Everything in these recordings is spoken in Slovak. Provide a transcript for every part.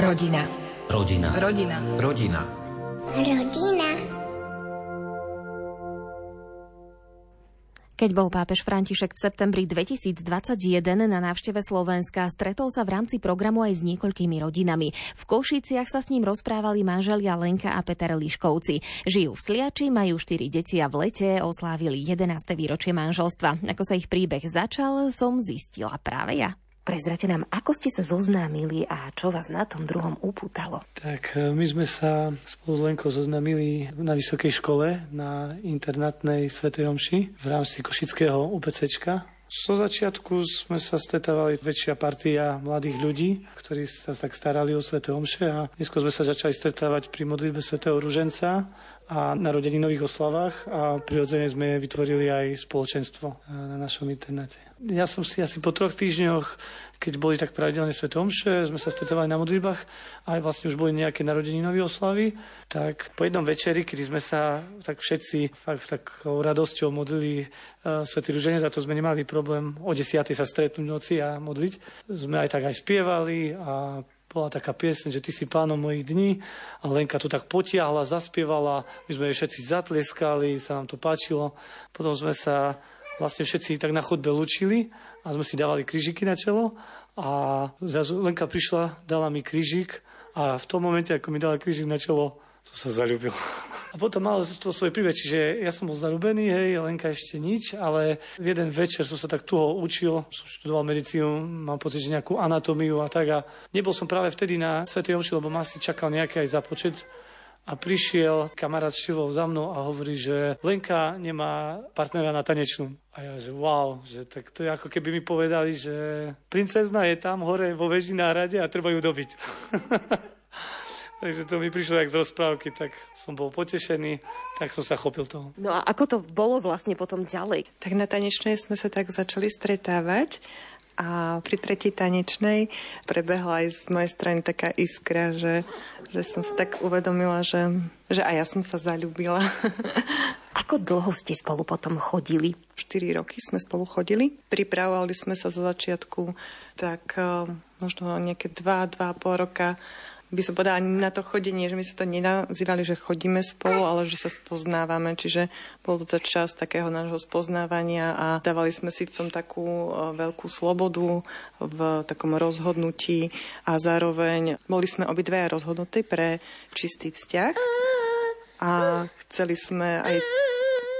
Rodina. Rodina. Rodina. Rodina. Rodina. Keď bol pápež František v septembri 2021 na návšteve Slovenska, stretol sa v rámci programu aj s niekoľkými rodinami. V Košiciach sa s ním rozprávali manželia Lenka a Peter Liškovci. Žijú v Sliači, majú 4 deti a v lete oslávili 11. výročie manželstva. Ako sa ich príbeh začal, som zistila práve ja. Prezrate nám, ako ste sa zoznámili a čo vás na tom druhom upútalo? Tak e, my sme sa spolu s Lenkou zoznámili na vysokej škole na internátnej Svetej Omši v rámci Košického UPCčka. So začiatku sme sa stretávali väčšia partia mladých ľudí, ktorí sa tak starali o Sveté Omše a neskôr sme sa začali stretávať pri modlitbe Svetého Ruženca a narodení nových oslavách a prirodzene sme vytvorili aj spoločenstvo e, na našom internáte. Ja som si asi po troch týždňoch, keď boli tak pravidelne Sveté Omše, sme sa stretávali na modlitbách aj vlastne už boli nejaké narodeninové oslavy, tak po jednom večeri, kedy sme sa tak všetci fakt s takou radosťou modlili uh, Svetý Ruženec, za to sme nemali problém o 10. sa stretnúť noci a modliť. Sme aj tak aj spievali a bola taká piesň, že ty si pánom mojich dní a Lenka to tak potiahla, zaspievala, my sme jej všetci zatlieskali, sa nám to páčilo. Potom sme sa vlastne všetci tak na chodbe lučili a sme si dávali krížiky na čelo a zrazu Lenka prišla, dala mi krížik a v tom momente, ako mi dala krížik na čelo, som sa zalúbil. A potom malo to svoj príbeh, čiže ja som bol zalúbený, hej, Lenka ešte nič, ale v jeden večer som sa tak tuho učil, som študoval medicínu, mám pocit, že nejakú anatómiu a tak a nebol som práve vtedy na Svetej Omši, lebo ma si čakal nejaký aj započet a prišiel kamarát Šilov za mnou a hovorí, že Lenka nemá partnera na tanečnú. A ja, že wow, že tak to je ako keby mi povedali, že princezna je tam hore vo veži na hrade a treba ju dobiť. Takže to mi prišlo jak z rozprávky, tak som bol potešený, tak som sa chopil toho. No a ako to bolo vlastne potom ďalej? Tak na tanečnej sme sa tak začali stretávať a pri tretej tanečnej prebehla aj z mojej strany taká iskra, že že som si tak uvedomila, že, že aj ja som sa zalúbila. Ako dlho ste spolu potom chodili? 4 roky sme spolu chodili. Pripravovali sme sa za začiatku tak eh, možno nejaké 2, 2,5 roka by som povedala ani na to chodenie, že my sa to nenazývali, že chodíme spolu, ale že sa spoznávame. Čiže bol to čas takého nášho spoznávania a dávali sme si v tom takú e, veľkú slobodu v takom rozhodnutí a zároveň boli sme obidve rozhodnutí pre čistý vzťah a chceli sme aj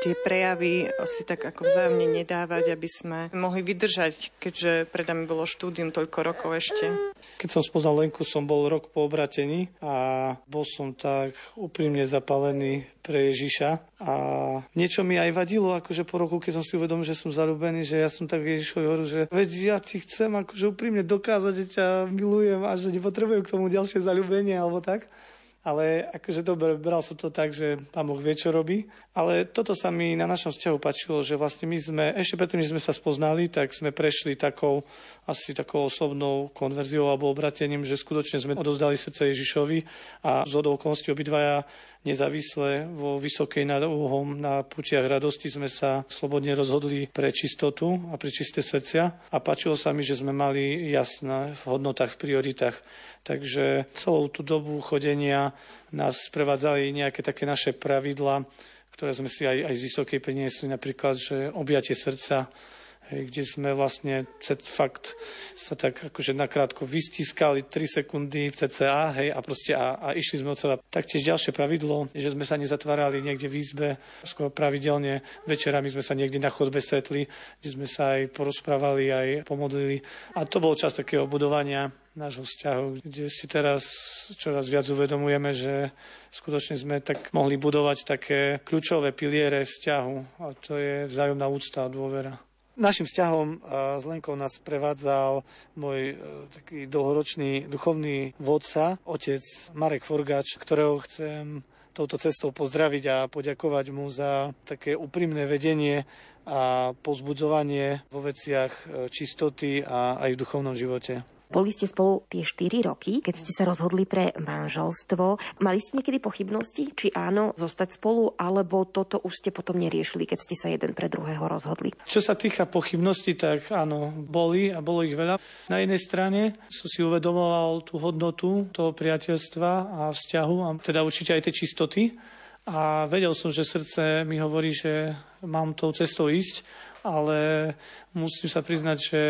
tie prejavy si tak ako vzájomne nedávať, aby sme mohli vydržať, keďže pred nami bolo štúdium toľko rokov ešte. Keď som spoznal Lenku, som bol rok po obratení a bol som tak úprimne zapálený pre Ježiša a niečo mi aj vadilo, akože po roku, keď som si uvedomil, že som zarúbený, že ja som tak Ježišovi hovoril, že veď ja ti chcem akože úprimne dokázať, že ťa milujem a že nepotrebujem k tomu ďalšie zalúbenie alebo tak ale akože dobre, bral som to tak, že pán Boh vie, čo robí. Ale toto sa mi na našom vzťahu páčilo, že vlastne my sme, ešte predtým, než sme sa spoznali, tak sme prešli takou, asi takou osobnou konverziou alebo obratením, že skutočne sme odozdali srdce Ježišovi a z okolností obidvaja nezávisle vo vysokej nad uhom na putiach radosti sme sa slobodne rozhodli pre čistotu a pre čisté srdcia a páčilo sa mi, že sme mali jasné v hodnotách, v prioritách. Takže celú tú dobu chodenia nás prevádzali nejaké také naše pravidla, ktoré sme si aj, aj z vysokej priniesli, napríklad, že objatie srdca, hej, kde sme vlastne fakt sa tak akože nakrátko vystiskali 3 sekundy CCA hej, a proste a, a išli sme od seba. Taktiež ďalšie pravidlo, že sme sa nezatvárali niekde v izbe, skôr pravidelne večerami sme sa niekde na chodbe stretli, kde sme sa aj porozprávali, aj pomodlili. A to bol čas takého budovania nášho vzťahu, kde si teraz čoraz viac uvedomujeme, že skutočne sme tak mohli budovať také kľúčové piliere vzťahu a to je vzájomná úcta a dôvera. Našim vzťahom s Lenkou nás prevádzal môj e, taký dlhoročný duchovný vodca, otec Marek Forgač, ktorého chcem touto cestou pozdraviť a poďakovať mu za také úprimné vedenie a pozbudzovanie vo veciach e, čistoty a aj v duchovnom živote. Boli ste spolu tie 4 roky, keď ste sa rozhodli pre manželstvo. Mali ste niekedy pochybnosti, či áno, zostať spolu, alebo toto už ste potom neriešili, keď ste sa jeden pre druhého rozhodli? Čo sa týka pochybností, tak áno, boli a bolo ich veľa. Na jednej strane som si uvedomoval tú hodnotu toho priateľstva a vzťahu, a teda určite aj tie čistoty. A vedel som, že srdce mi hovorí, že mám tou cestou ísť ale musím sa priznať, že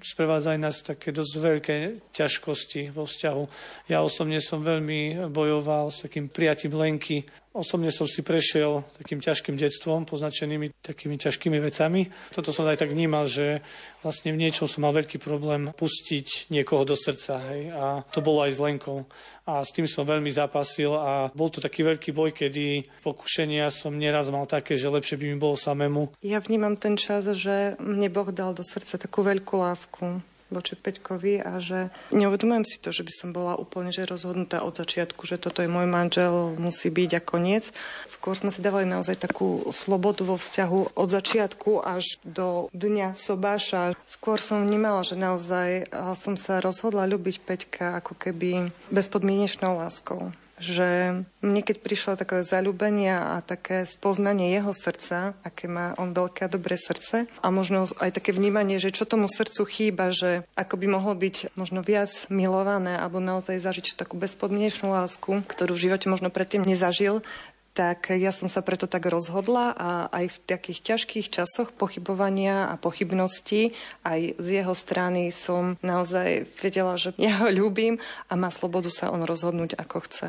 sprevádzajú nás také dosť veľké ťažkosti vo vzťahu. Ja osobne som veľmi bojoval s takým prijatím Lenky. Osobne som si prešiel takým ťažkým detstvom, poznačenými takými ťažkými vecami. Toto som aj tak vnímal, že vlastne v niečom som mal veľký problém pustiť niekoho do srdca. Hej? A to bolo aj s Lenkou a s tým som veľmi zapasil a bol to taký veľký boj, kedy pokušenia som neraz mal také, že lepšie by mi bolo samému. Ja vnímam ten čas, že mne Boh dal do srdca takú veľkú lásku voči Peťkovi a že neuvedomujem si to, že by som bola úplne že rozhodnutá od začiatku, že toto je môj manžel, musí byť a koniec. Skôr sme si dávali naozaj takú slobodu vo vzťahu od začiatku až do dňa sobáša. Skôr som vnímala, že naozaj som sa rozhodla ľúbiť Peťka ako keby bezpodmienečnou láskou že mne keď prišlo také zalúbenie a také spoznanie jeho srdca, aké má on veľké a dobré srdce a možno aj také vnímanie, že čo tomu srdcu chýba, že ako by mohlo byť možno viac milované alebo naozaj zažiť takú bezpodmienečnú lásku, ktorú v živote možno predtým nezažil, tak ja som sa preto tak rozhodla a aj v takých ťažkých časoch pochybovania a pochybností aj z jeho strany som naozaj vedela, že ja ho ľúbim a má slobodu sa on rozhodnúť, ako chce.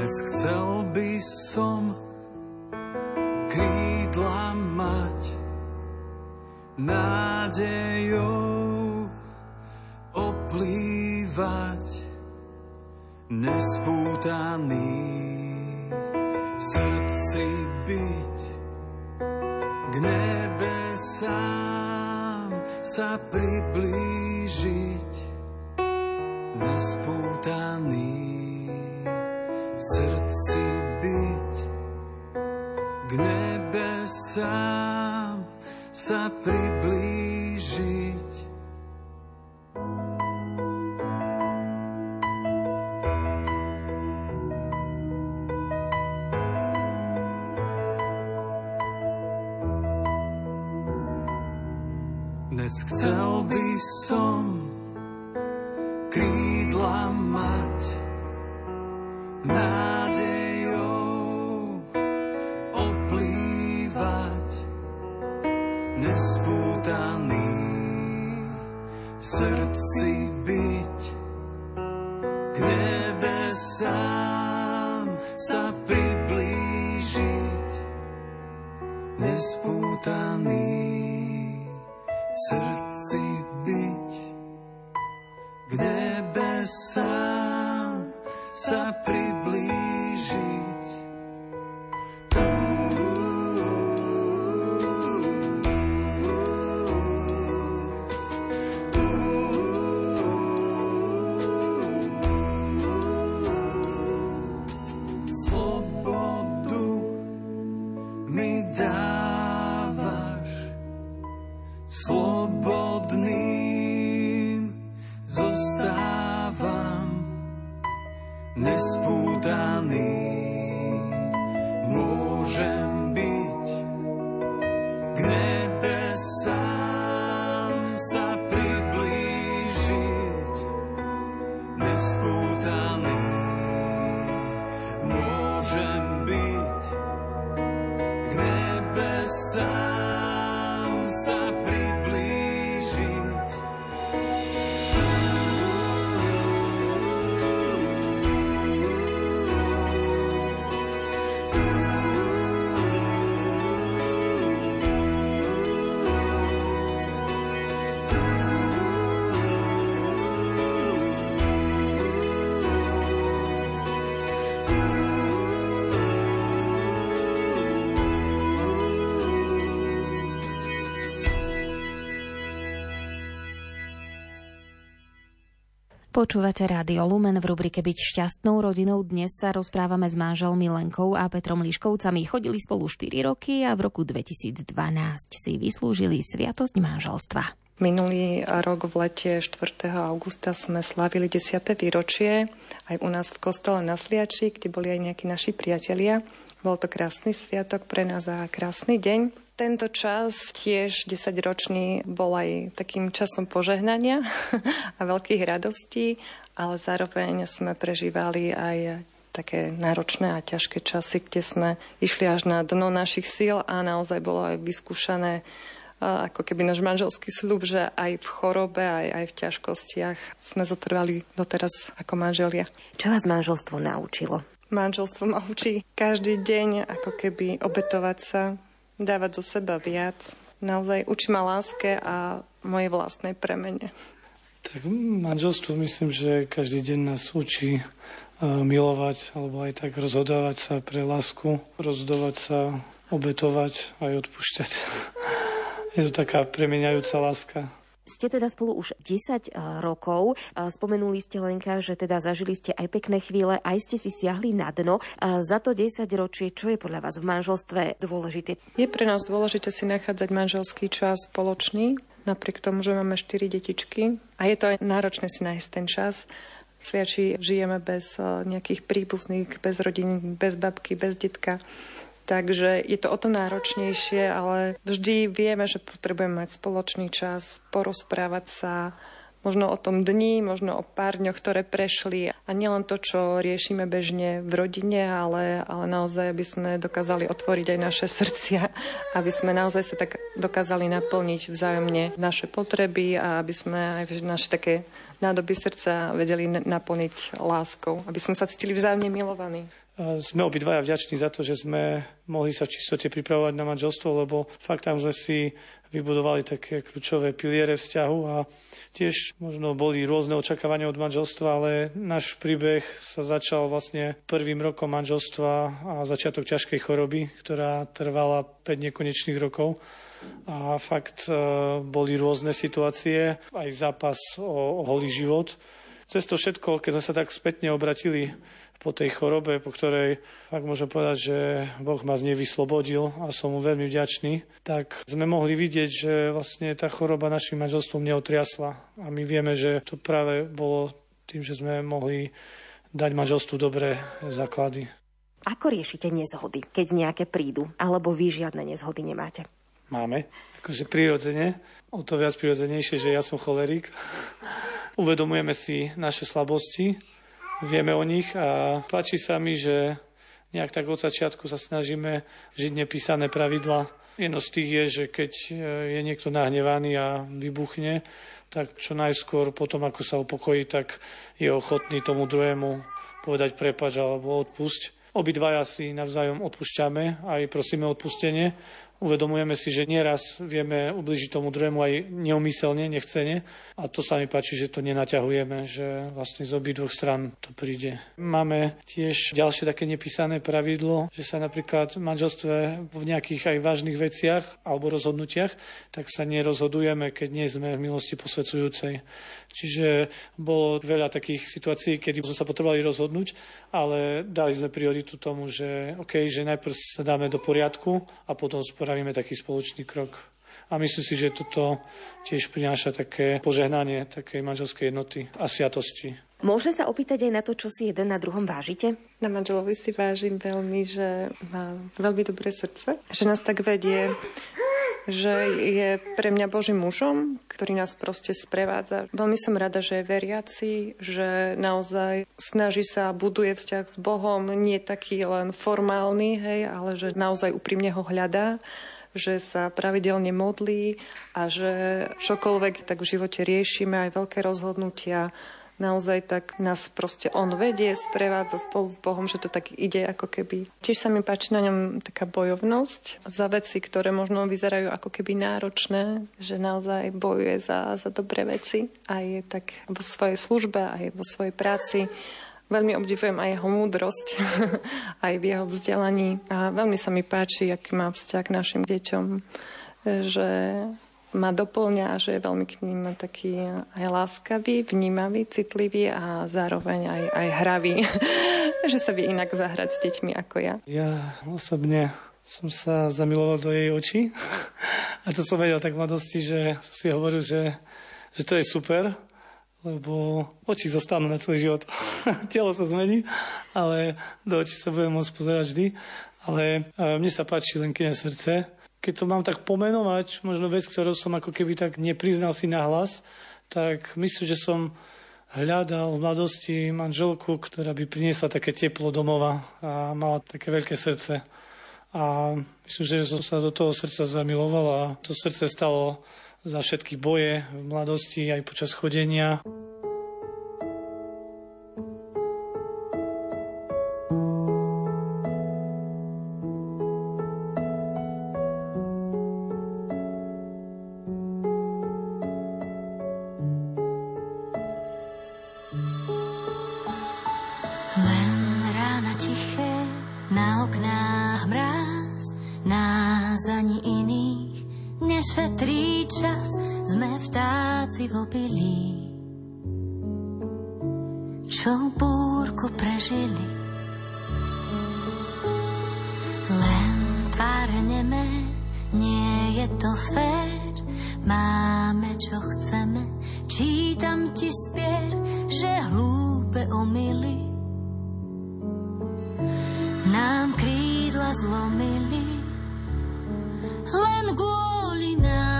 Dnes chcel by som nádejou oplývať nespútaný v srdci byť k nebesám sa priblížiť nespútaný v srdci byť k nebesám sa priblížiť. Dnes chcel by som krídla mať nádej Počúvate Rádio Lumen v rubrike Byť šťastnou rodinou. Dnes sa rozprávame s manželmi Lenkou a Petrom Liškovcami. Chodili spolu 4 roky a v roku 2012 si vyslúžili sviatosť manželstva. Minulý rok v lete 4. augusta sme slavili 10. výročie aj u nás v kostole na Sliači, kde boli aj nejakí naši priatelia. Bol to krásny sviatok pre nás a krásny deň. Tento čas, tiež 10-ročný, bol aj takým časom požehnania a veľkých radostí, ale zároveň sme prežívali aj také náročné a ťažké časy, kde sme išli až na dno našich síl a naozaj bolo aj vyskúšané ako keby náš manželský slub, že aj v chorobe, aj, aj v ťažkostiach sme zotrvali doteraz ako manželia. Čo vás manželstvo naučilo? Manželstvo ma učí každý deň ako keby obetovať sa, dávať zo seba viac. Naozaj učí ma láske a mojej vlastnej premene. Tak manželstvo myslím, že každý deň nás učí uh, milovať alebo aj tak rozhodovať sa pre lásku, rozhodovať sa, obetovať aj odpúšťať. Je to taká premeniajúca láska. Ste teda spolu už 10 rokov. Spomenuli ste Lenka, že teda zažili ste aj pekné chvíle, aj ste si siahli na dno. Za to 10 ročie, čo je podľa vás v manželstve dôležité? Je pre nás dôležité si nachádzať manželský čas spoločný, napriek tomu, že máme 4 detičky. A je to aj náročné si nájsť ten čas. Sliači žijeme bez nejakých príbuzných, bez rodín, bez babky, bez detka. Takže je to o to náročnejšie, ale vždy vieme, že potrebujeme mať spoločný čas, porozprávať sa, možno o tom dni, možno o pár dňoch, ktoré prešli. A nielen to, čo riešime bežne v rodine, ale, ale naozaj, aby sme dokázali otvoriť aj naše srdcia, aby sme naozaj sa tak dokázali naplniť vzájomne naše potreby a aby sme aj naše také nádoby srdca vedeli naplniť láskou, aby sme sa cítili vzájomne milovaní. Sme obidvaja vďační za to, že sme mohli sa v čistote pripravovať na manželstvo, lebo fakt tam sme si vybudovali také kľúčové piliere vzťahu a tiež možno boli rôzne očakávania od manželstva, ale náš príbeh sa začal vlastne prvým rokom manželstva a začiatok ťažkej choroby, ktorá trvala 5 nekonečných rokov. A fakt e, boli rôzne situácie, aj zápas o, o holý život. Cez to všetko, keď sme sa tak spätne obratili po tej chorobe, po ktorej ak môžem povedať, že Boh ma z nej vyslobodil a som mu veľmi vďačný, tak sme mohli vidieť, že vlastne tá choroba našim manželstvom neotriasla. A my vieme, že to práve bolo tým, že sme mohli dať manželstvu dobré základy. Ako riešite nezhody, keď nejaké prídu, alebo vy žiadne nezhody nemáte? Máme, akože prirodzene, o to viac prirodzenejšie, že ja som cholerik. Uvedomujeme si naše slabosti, vieme o nich a páči sa mi, že nejak tak od začiatku sa snažíme žiť nepísané pravidla. Jedno z tých je, že keď e, je niekto nahnevaný a vybuchne, tak čo najskôr potom, ako sa upokojí, tak je ochotný tomu druhému povedať prepač alebo odpusť. Obidvaja si navzájom odpúšťame aj prosíme odpustenie Uvedomujeme si, že nieraz vieme ubližiť tomu druhému aj neumyselne, nechcene. A to sa mi páči, že to nenaťahujeme, že vlastne z dvoch stran to príde. Máme tiež ďalšie také nepísané pravidlo, že sa napríklad v manželstve v nejakých aj vážnych veciach alebo rozhodnutiach, tak sa nerozhodujeme, keď nie sme v milosti posvedzujúcej. Čiže bolo veľa takých situácií, kedy sme sa potrebovali rozhodnúť, ale dali sme prioritu tomu, že OK, že najprv sa dáme do poriadku a potom spravíme taký spoločný krok. A myslím si, že toto tiež prináša také požehnanie takej manželskej jednoty a sviatosti. Môžem sa opýtať aj na to, čo si jeden na druhom vážite? Na manželovi si vážim veľmi, že má veľmi dobré srdce, že nás tak vedie že je pre mňa Božím mužom, ktorý nás proste sprevádza. Veľmi som rada, že je veriaci, že naozaj snaží sa, buduje vzťah s Bohom, nie taký len formálny, hej, ale že naozaj úprimne ho hľadá že sa pravidelne modlí a že čokoľvek tak v živote riešime, aj veľké rozhodnutia, naozaj tak nás proste on vedie, sprevádza spolu s Bohom, že to tak ide ako keby. Tiež sa mi páči na ňom taká bojovnosť za veci, ktoré možno vyzerajú ako keby náročné, že naozaj bojuje za, za dobré veci aj tak vo svojej službe, aj vo svojej práci. Veľmi obdivujem aj jeho múdrosť, aj v jeho vzdelaní a veľmi sa mi páči, aký má vzťah k našim deťom, že ma doplňa, že je veľmi k ním taký aj láskavý, vnímavý, citlivý a zároveň aj, aj hravý. že sa vie inak zahrať s deťmi ako ja. Ja osobne som sa zamiloval do jej očí. A to som vedel tak mladosti, že si hovoril, že, že to je super, lebo oči zostanú na celý život. Telo sa zmení, ale do očí sa budem môcť pozerať vždy. Ale mne sa páči len kine srdce. Keď to mám tak pomenovať, možno vec, ktorú som ako keby tak nepriznal si na hlas, tak myslím, že som hľadal v mladosti manželku, ktorá by priniesla také teplo domova a mala také veľké srdce. A myslím, že som sa do toho srdca zamiloval a to srdce stalo za všetky boje v mladosti aj počas chodenia. iných nešetrí čas, sme vtáci v obilí. Čo búrku prežili, len tváre neme, nie je to fér, máme čo chceme, čítam ti spier, že hlúpe omily nám krídla zlomili len kvôli nám.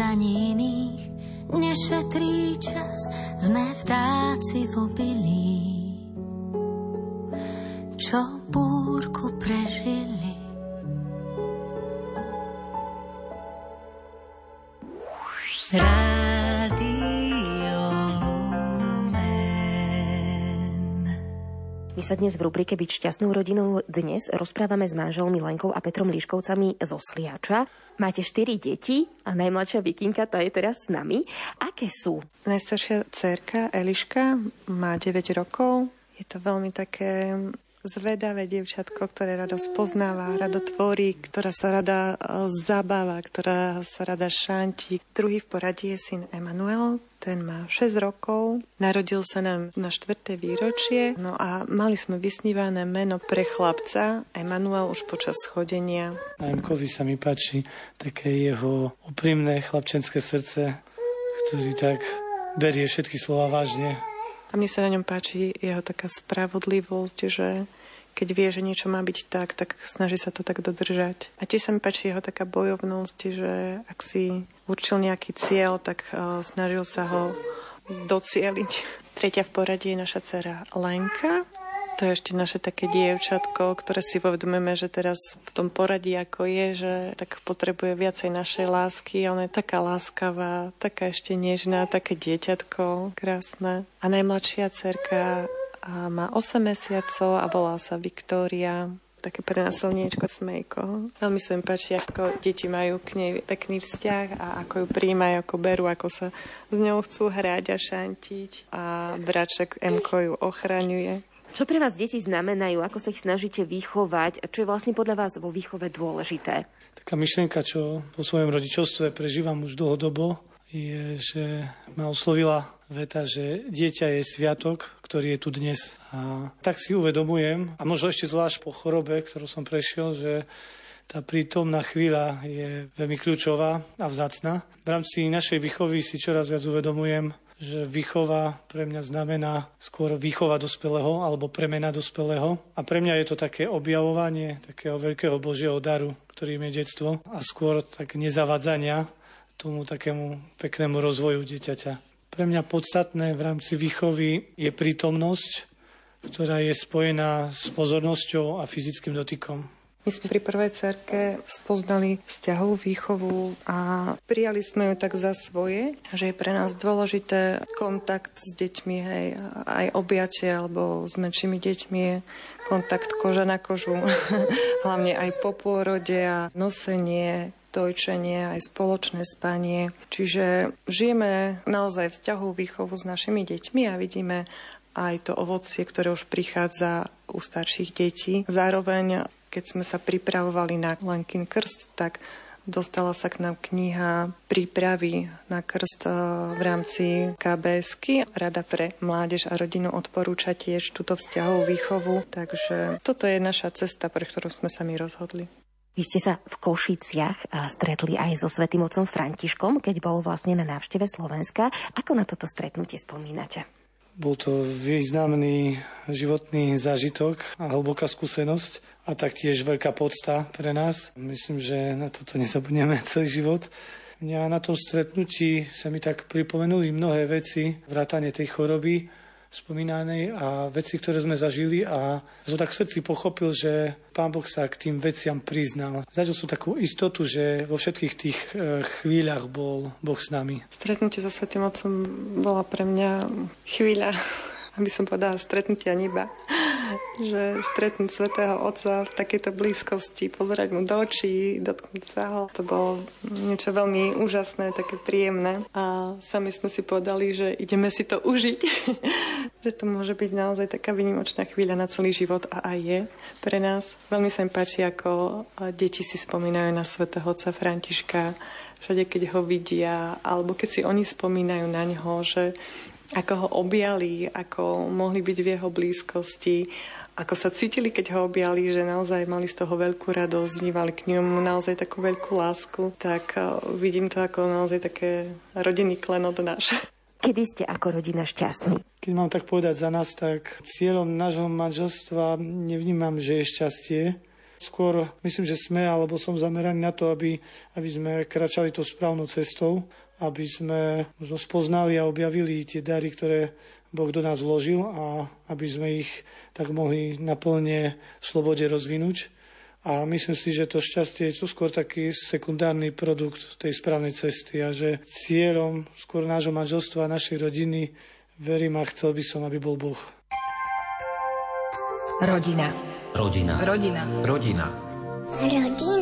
zavádzaní iných nešetrí čas, sme vtáci v obilí. Čo búrku prežili, Rád dnes v rubrike Byť šťastnou rodinou dnes rozprávame s manželmi Lenkou a Petrom Liškovcami zo Sliača. Máte štyri deti a najmladšia Vikinka, tá je teraz s nami. Aké sú? Najstaršia dcerka Eliška má 9 rokov. Je to veľmi také zvedavé dievčatko, ktoré rado spoznáva, rado tvorí, ktorá sa rada e, zabáva, ktorá sa rada šantí. Druhý v poradí je syn Emanuel, ten má 6 rokov, narodil sa nám na 4. výročie, no a mali sme vysnívané meno pre chlapca, Emanuel už počas chodenia. Na Emkovi sa mi páči také jeho úprimné chlapčenské srdce, ktorý tak berie všetky slova vážne a mne sa na ňom páči jeho taká spravodlivosť, že keď vie, že niečo má byť tak, tak snaží sa to tak dodržať. A tiež sa mi páči jeho taká bojovnosť, že ak si určil nejaký cieľ, tak uh, snažil sa ho docieliť. Tretia v poradí je naša dcera Lenka. To je ešte naše také dievčatko, ktoré si uvedomíme, že teraz v tom poradí, ako je, že tak potrebuje viacej našej lásky. Ona je taká láskavá, taká ešte nežná, také dieťatko, krásne. A najmladšia cerka má 8 mesiacov a volá sa Viktória také pre nás slniečko smejko. Veľmi sa mi páči, ako deti majú k nej pekný vzťah a ako ju príjmajú, ako berú, ako sa s ňou chcú hrať a šantiť a braček Mko ju ochraňuje. Čo pre vás deti znamenajú? Ako sa ich snažíte vychovať? Čo je vlastne podľa vás vo výchove dôležité? Taká myšlienka, čo po svojom rodičovstve prežívam už dlhodobo, je, že ma oslovila veta, že dieťa je sviatok, ktorý je tu dnes. A tak si uvedomujem, a možno ešte zvlášť po chorobe, ktorú som prešiel, že tá prítomná chvíľa je veľmi kľúčová a vzácna. V rámci našej výchovy si čoraz viac uvedomujem, že výchova pre mňa znamená skôr výchova dospelého alebo premena dospelého. A pre mňa je to také objavovanie takého veľkého Božieho daru, ktorým je detstvo a skôr tak nezavadzania tomu takému peknému rozvoju dieťaťa. Pre mňa podstatné v rámci výchovy je prítomnosť, ktorá je spojená s pozornosťou a fyzickým dotykom. My sme pri prvej cerke spoznali vzťahovú výchovu a prijali sme ju tak za svoje, že je pre nás dôležité kontakt s deťmi, hej, aj objatie alebo s menšími deťmi kontakt koža na kožu, hlavne aj po pôrode a nosenie, dojčenie, aj spoločné spanie. Čiže žijeme naozaj vzťahovú výchovu s našimi deťmi a vidíme aj to ovocie, ktoré už prichádza u starších detí. Zároveň keď sme sa pripravovali na Lenkin krst, tak dostala sa k nám kniha prípravy na krst e, v rámci KBSky. Rada pre mládež a rodinu odporúča tiež túto vzťahovú výchovu, takže toto je naša cesta, pre ktorú sme sa my rozhodli. Vy ste sa v Košiciach stretli aj so svetým otcom Františkom, keď bol vlastne na návšteve Slovenska. Ako na toto stretnutie spomínate? Bol to významný životný zážitok a hlboká skúsenosť a taktiež veľká podsta pre nás. Myslím, že na toto nezabudneme celý život. Mňa na tom stretnutí sa mi tak pripomenuli mnohé veci, vrátanie tej choroby spomínanej a veci, ktoré sme zažili a som tak srdci pochopil, že Pán Boh sa k tým veciam priznal. Zažil som takú istotu, že vo všetkých tých e, chvíľach bol Boh s nami. Stretnutie so Svetým Otcom bola pre mňa chvíľa aby som povedala, stretnutia neba. Že stretnúť svetého Otca v takejto blízkosti, pozerať mu do očí, dotknúť sa ho, to bolo niečo veľmi úžasné, také príjemné. A sami sme si povedali, že ideme si to užiť. že to môže byť naozaj taká vynimočná chvíľa na celý život a aj je pre nás. Veľmi sa mi páči, ako deti si spomínajú na svetého Otca Františka, všade keď ho vidia, alebo keď si oni spomínajú na neho, že ako ho objali, ako mohli byť v jeho blízkosti, ako sa cítili, keď ho objali, že naozaj mali z toho veľkú radosť, vnívali k ňomu naozaj takú veľkú lásku, tak eh, vidím to ako naozaj také rodinný klenot náš. Kedy ste ako rodina šťastní? Keď mám tak povedať za nás, tak cieľom nášho manželstva nevnímam, že je šťastie. Skôr myslím, že sme, alebo som zameraný na to, aby, aby sme kračali tou správnou cestou aby sme možno spoznali a objavili tie dary, ktoré Boh do nás vložil a aby sme ich tak mohli naplne v slobode rozvinúť. A myslím si, že to šťastie je to skôr taký sekundárny produkt tej správnej cesty a že cieľom skôr nášho manželstva a našej rodiny verím a chcel by som, aby bol Boh. Rodina. Rodina. Rodina. Rodina. Rodina.